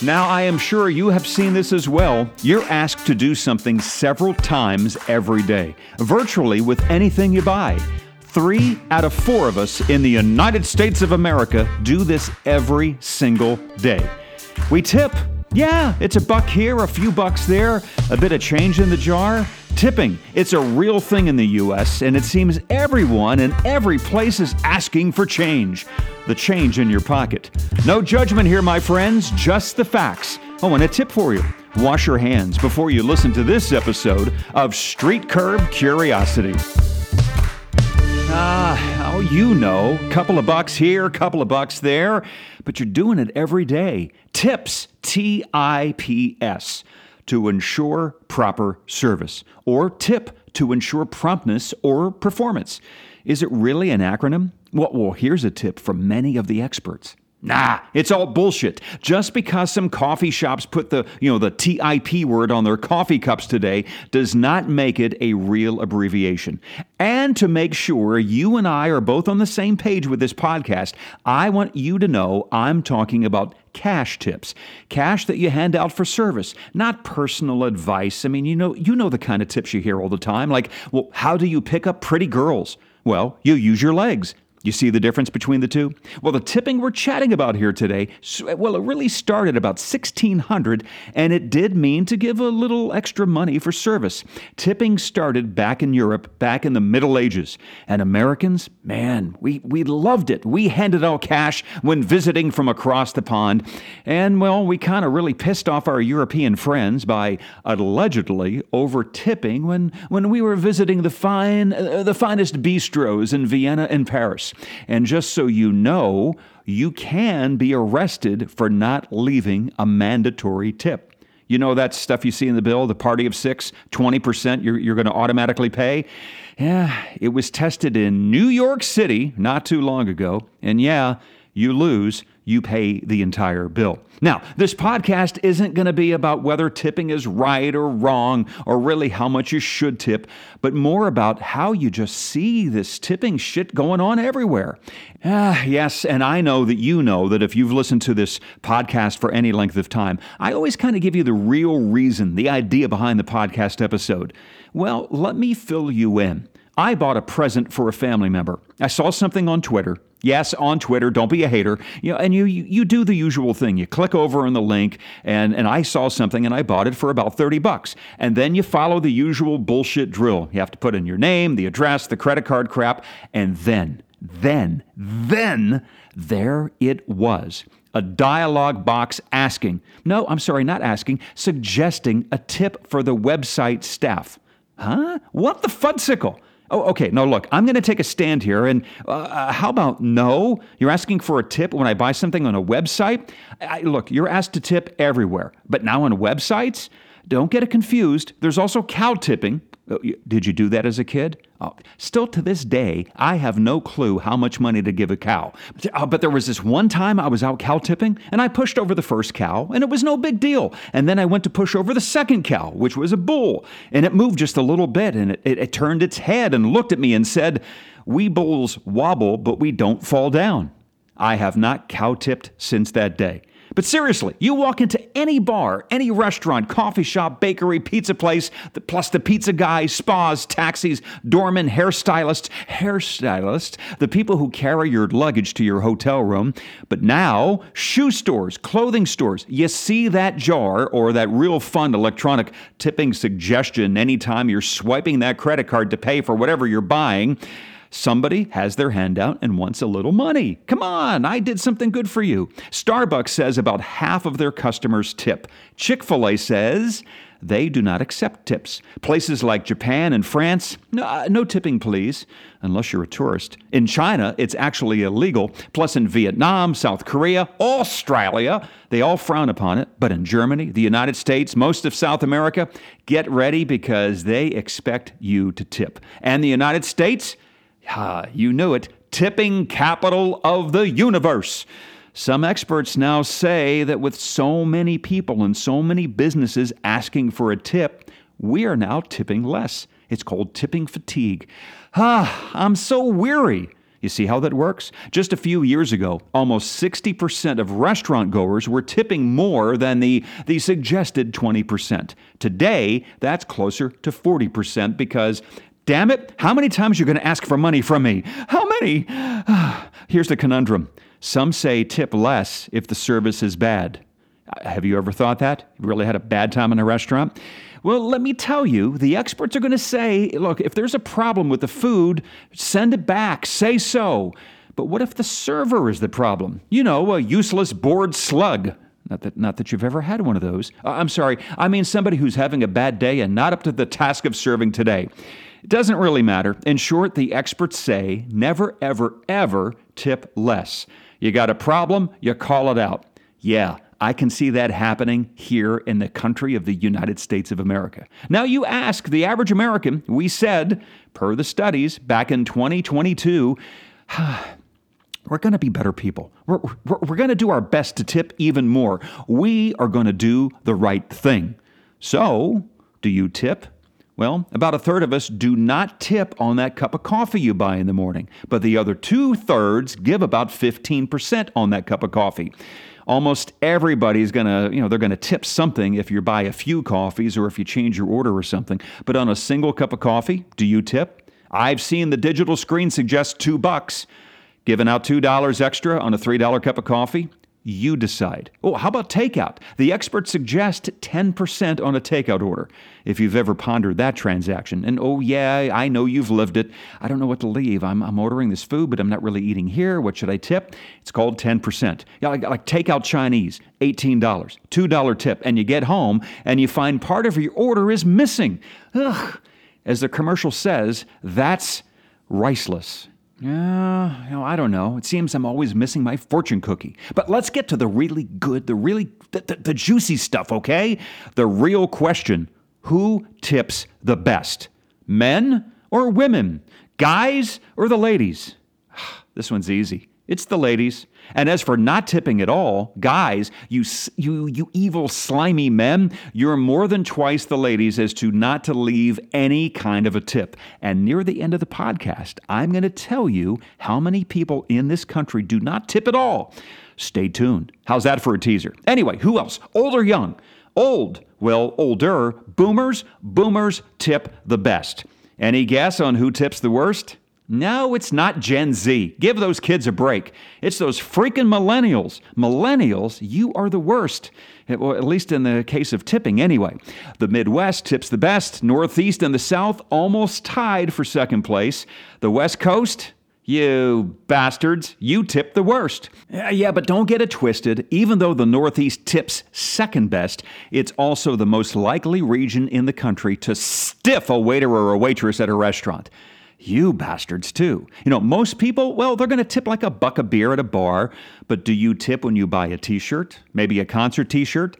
Now, I am sure you have seen this as well. You're asked to do something several times every day, virtually with anything you buy. Three out of four of us in the United States of America do this every single day. We tip. Yeah, it's a buck here, a few bucks there, a bit of change in the jar. Tipping, it's a real thing in the US, and it seems everyone in every place is asking for change. The change in your pocket. No judgment here, my friends, just the facts. Oh, and a tip for you wash your hands before you listen to this episode of Street Curb Curiosity. Ah, oh, you know, couple of bucks here, couple of bucks there, but you're doing it every day. Tips, T I P S to ensure proper service, or TIP to ensure promptness or performance. Is it really an acronym? Well, well, here's a tip from many of the experts. Nah, it's all bullshit. Just because some coffee shops put the, you know, the TIP word on their coffee cups today does not make it a real abbreviation. And to make sure you and I are both on the same page with this podcast, I want you to know I'm talking about cash tips. Cash that you hand out for service, not personal advice. I mean, you know, you know the kind of tips you hear all the time like, "Well, how do you pick up pretty girls?" Well, you use your legs. You see the difference between the two? Well, the tipping we're chatting about here today, well, it really started about 1600, and it did mean to give a little extra money for service. Tipping started back in Europe, back in the Middle Ages. And Americans, man, we, we loved it. We handed out cash when visiting from across the pond. And, well, we kind of really pissed off our European friends by allegedly over tipping when, when we were visiting the, fine, uh, the finest bistros in Vienna and Paris. And just so you know, you can be arrested for not leaving a mandatory tip. You know that stuff you see in the bill, the party of six, 20% you're, you're going to automatically pay? Yeah, it was tested in New York City not too long ago. And yeah, you lose you pay the entire bill. Now, this podcast isn't going to be about whether tipping is right or wrong or really how much you should tip, but more about how you just see this tipping shit going on everywhere. Ah, yes, and I know that you know that if you've listened to this podcast for any length of time, I always kind of give you the real reason, the idea behind the podcast episode. Well, let me fill you in. I bought a present for a family member. I saw something on Twitter. Yes, on Twitter. Don't be a hater. You know, and you, you, you do the usual thing. You click over on the link, and and I saw something, and I bought it for about thirty bucks. And then you follow the usual bullshit drill. You have to put in your name, the address, the credit card crap, and then, then, then, there it was a dialog box asking, no, I'm sorry, not asking, suggesting a tip for the website staff. Huh? What the fudsicle? Oh, okay. No, look, I'm going to take a stand here. And uh, uh, how about no? You're asking for a tip when I buy something on a website? I, look, you're asked to tip everywhere, but now on websites? Don't get it confused. There's also cow tipping, did you do that as a kid? Oh, still to this day, I have no clue how much money to give a cow. Uh, but there was this one time I was out cow tipping and I pushed over the first cow and it was no big deal. And then I went to push over the second cow, which was a bull, and it moved just a little bit and it, it, it turned its head and looked at me and said, We bulls wobble, but we don't fall down. I have not cow tipped since that day. But seriously, you walk into any bar, any restaurant, coffee shop, bakery, pizza place, plus the pizza guy, spas, taxis, doorman, hairstylists, hairstylists, the people who carry your luggage to your hotel room. But now, shoe stores, clothing stores, you see that jar or that real fun electronic tipping suggestion anytime you're swiping that credit card to pay for whatever you're buying. Somebody has their hand out and wants a little money. Come on, I did something good for you. Starbucks says about half of their customers tip. Chick fil A says they do not accept tips. Places like Japan and France, no, uh, no, tipping, please, unless you're a tourist. In China, it's actually illegal. Plus, in Vietnam, South Korea, Australia, they all frown upon it. But in Germany, the United States, most of South America, get ready because they expect you to tip. And the United States, Ah, you knew it. Tipping capital of the universe. Some experts now say that with so many people and so many businesses asking for a tip, we are now tipping less. It's called tipping fatigue. Ah, I'm so weary. You see how that works? Just a few years ago, almost 60% of restaurant goers were tipping more than the, the suggested 20%. Today, that's closer to 40% because, damn it, how many times are you going to ask for money from me? How many? Here's the conundrum some say tip less if the service is bad. Have you ever thought that? You really had a bad time in a restaurant? Well, let me tell you, the experts are going to say, look, if there's a problem with the food, send it back, say so. But what if the server is the problem? You know, a useless bored slug. Not that, not that you've ever had one of those. Uh, I'm sorry, I mean somebody who's having a bad day and not up to the task of serving today. It doesn't really matter. In short, the experts say never, ever, ever tip less. You got a problem, you call it out. Yeah, I can see that happening here in the country of the United States of America. Now, you ask the average American, we said, per the studies back in 2022, we're going to be better people. We're, we're, we're going to do our best to tip even more. We are going to do the right thing. So, do you tip? Well, about a third of us do not tip on that cup of coffee you buy in the morning, but the other two thirds give about 15% on that cup of coffee almost everybody's to, you know, they're to tip something if you buy a few coffees or if you change your order or something. But on a single cup of coffee, do you tip? I've seen the digital screen suggest 2 bucks. Giving out $2 extra on a $3 cup of coffee? You decide. Oh, how about takeout? The experts suggest 10% on a takeout order, if you've ever pondered that transaction. And oh, yeah, I know you've lived it. I don't know what to leave. I'm, I'm ordering this food, but I'm not really eating here. What should I tip? It's called 10%. Yeah, like, like takeout Chinese, $18, $2 tip. And you get home and you find part of your order is missing. Ugh. As the commercial says, that's riceless. Yeah, you know, I don't know. It seems I'm always missing my fortune cookie. But let's get to the really good, the really, the, the, the juicy stuff, okay? The real question who tips the best? Men or women? Guys or the ladies? This one's easy. It's the ladies. And as for not tipping at all, guys, you, you, you evil, slimy men, you're more than twice the ladies as to not to leave any kind of a tip. And near the end of the podcast, I'm going to tell you how many people in this country do not tip at all. Stay tuned. How's that for a teaser? Anyway, who else? Old or young? Old. Well, older. Boomers. Boomers tip the best. Any guess on who tips the worst? No, it's not Gen Z. Give those kids a break. It's those freaking millennials. Millennials, you are the worst. At least in the case of tipping, anyway. The Midwest tips the best. Northeast and the South almost tied for second place. The West Coast, you bastards, you tip the worst. Uh, yeah, but don't get it twisted. Even though the Northeast tips second best, it's also the most likely region in the country to stiff a waiter or a waitress at a restaurant. You bastards, too. You know, most people, well, they're going to tip like a buck of beer at a bar, but do you tip when you buy a t shirt? Maybe a concert t shirt?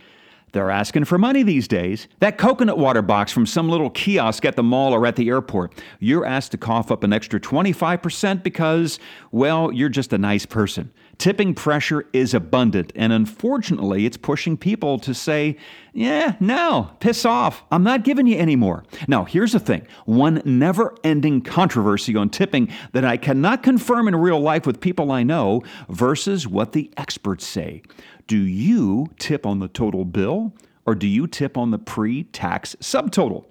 They're asking for money these days. That coconut water box from some little kiosk at the mall or at the airport, you're asked to cough up an extra 25% because, well, you're just a nice person. Tipping pressure is abundant, and unfortunately, it's pushing people to say, yeah, no, piss off. I'm not giving you any more. Now, here's the thing one never ending controversy on tipping that I cannot confirm in real life with people I know versus what the experts say. Do you tip on the total bill, or do you tip on the pre tax subtotal?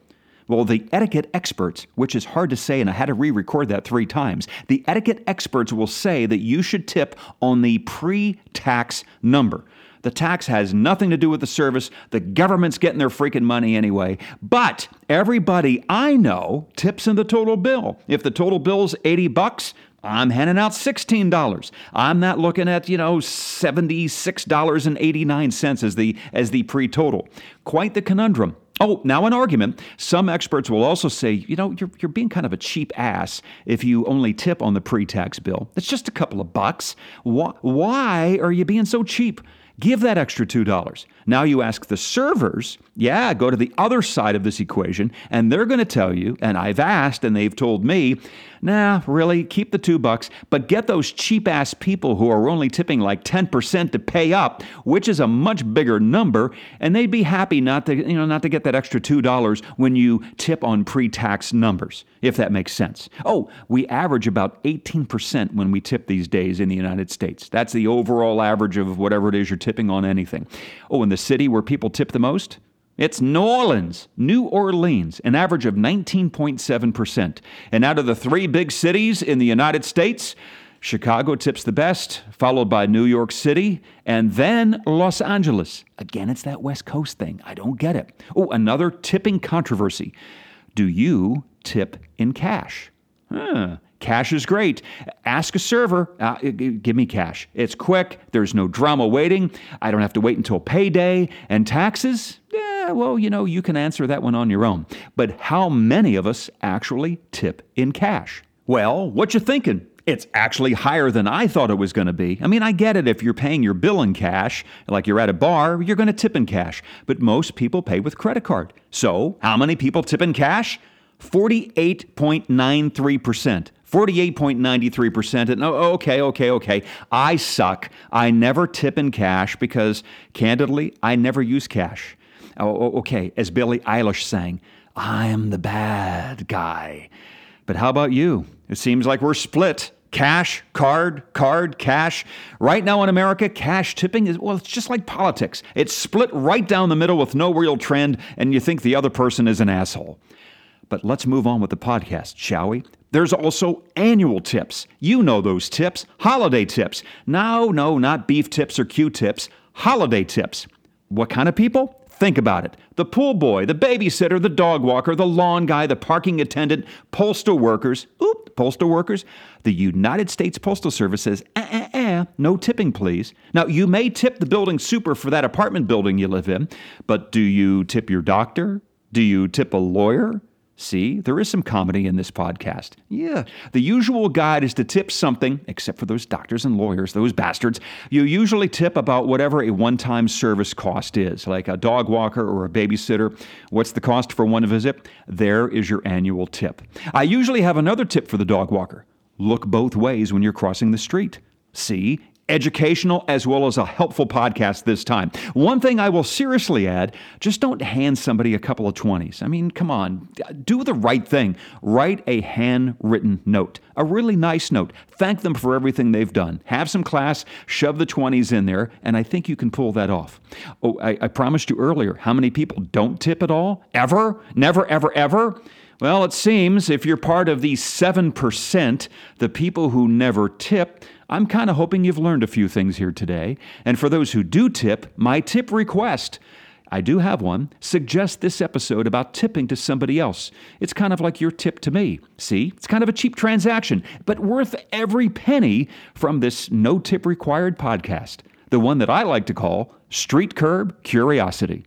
Well, the etiquette experts, which is hard to say, and I had to re record that three times, the etiquette experts will say that you should tip on the pre tax number. The tax has nothing to do with the service. The government's getting their freaking money anyway. But everybody I know tips in the total bill. If the total bill's 80 bucks, I'm handing out $16. I'm not looking at, you know, $76.89 as the as the pre-total. Quite the conundrum. Oh, now an argument. Some experts will also say, you know, you're, you're being kind of a cheap ass if you only tip on the pre tax bill. It's just a couple of bucks. Why, why are you being so cheap? Give that extra $2. Now you ask the servers, yeah, go to the other side of this equation, and they're going to tell you, and I've asked and they've told me, nah, really, keep the two bucks, but get those cheap ass people who are only tipping like 10% to pay up, which is a much bigger number, and they'd be happy not to, you know, not to get that extra $2 when you tip on pre-tax numbers, if that makes sense. Oh, we average about 18% when we tip these days in the United States. That's the overall average of whatever it is you're tipping on anything. Oh, in the city where people tip the most? It's New Orleans, New Orleans, an average of 19.7%. And out of the three big cities in the United States, Chicago tips the best, followed by New York City, and then Los Angeles. Again, it's that West Coast thing. I don't get it. Oh, another tipping controversy. Do you tip in cash? Huh. Cash is great. Ask a server, uh, give me cash. It's quick, there's no drama waiting. I don't have to wait until payday. And taxes? Yeah, well, you know, you can answer that one on your own. But how many of us actually tip in cash? Well, what you thinking? It's actually higher than I thought it was going to be. I mean, I get it if you're paying your bill in cash, like you're at a bar, you're going to tip in cash. But most people pay with credit card. So, how many people tip in cash? 48.93%. 48.93%. And oh, okay, okay, okay. I suck. I never tip in cash because, candidly, I never use cash. Oh, oh okay. As Billie Eilish sang, I am the bad guy. But how about you? It seems like we're split. Cash, card, card, cash. Right now in America, cash tipping is, well, it's just like politics. It's split right down the middle with no real trend, and you think the other person is an asshole. But let's move on with the podcast, shall we? There's also annual tips. You know those tips, holiday tips. No, no, not beef tips or Q tips, holiday tips. What kind of people? Think about it. The pool boy, the babysitter, the dog walker, the lawn guy, the parking attendant, postal workers. Oop, postal workers. The United States Postal Service says, eh, eh, eh, no tipping, please. Now, you may tip the building super for that apartment building you live in, but do you tip your doctor? Do you tip a lawyer? See, there is some comedy in this podcast. Yeah. The usual guide is to tip something, except for those doctors and lawyers, those bastards. You usually tip about whatever a one time service cost is, like a dog walker or a babysitter. What's the cost for one visit? There is your annual tip. I usually have another tip for the dog walker look both ways when you're crossing the street. See, educational as well as a helpful podcast this time. One thing I will seriously add just don't hand somebody a couple of 20s. I mean, come on, do the right thing. Write a handwritten note, a really nice note. Thank them for everything they've done. Have some class, shove the 20s in there, and I think you can pull that off. Oh, I, I promised you earlier how many people don't tip at all? Ever? Never, ever, ever? Well, it seems if you're part of the 7%, the people who never tip, I'm kind of hoping you've learned a few things here today. And for those who do tip, my tip request. I do have one. Suggest this episode about tipping to somebody else. It's kind of like your tip to me. See, it's kind of a cheap transaction, but worth every penny from this no tip required podcast, the one that I like to call Street Curb Curiosity.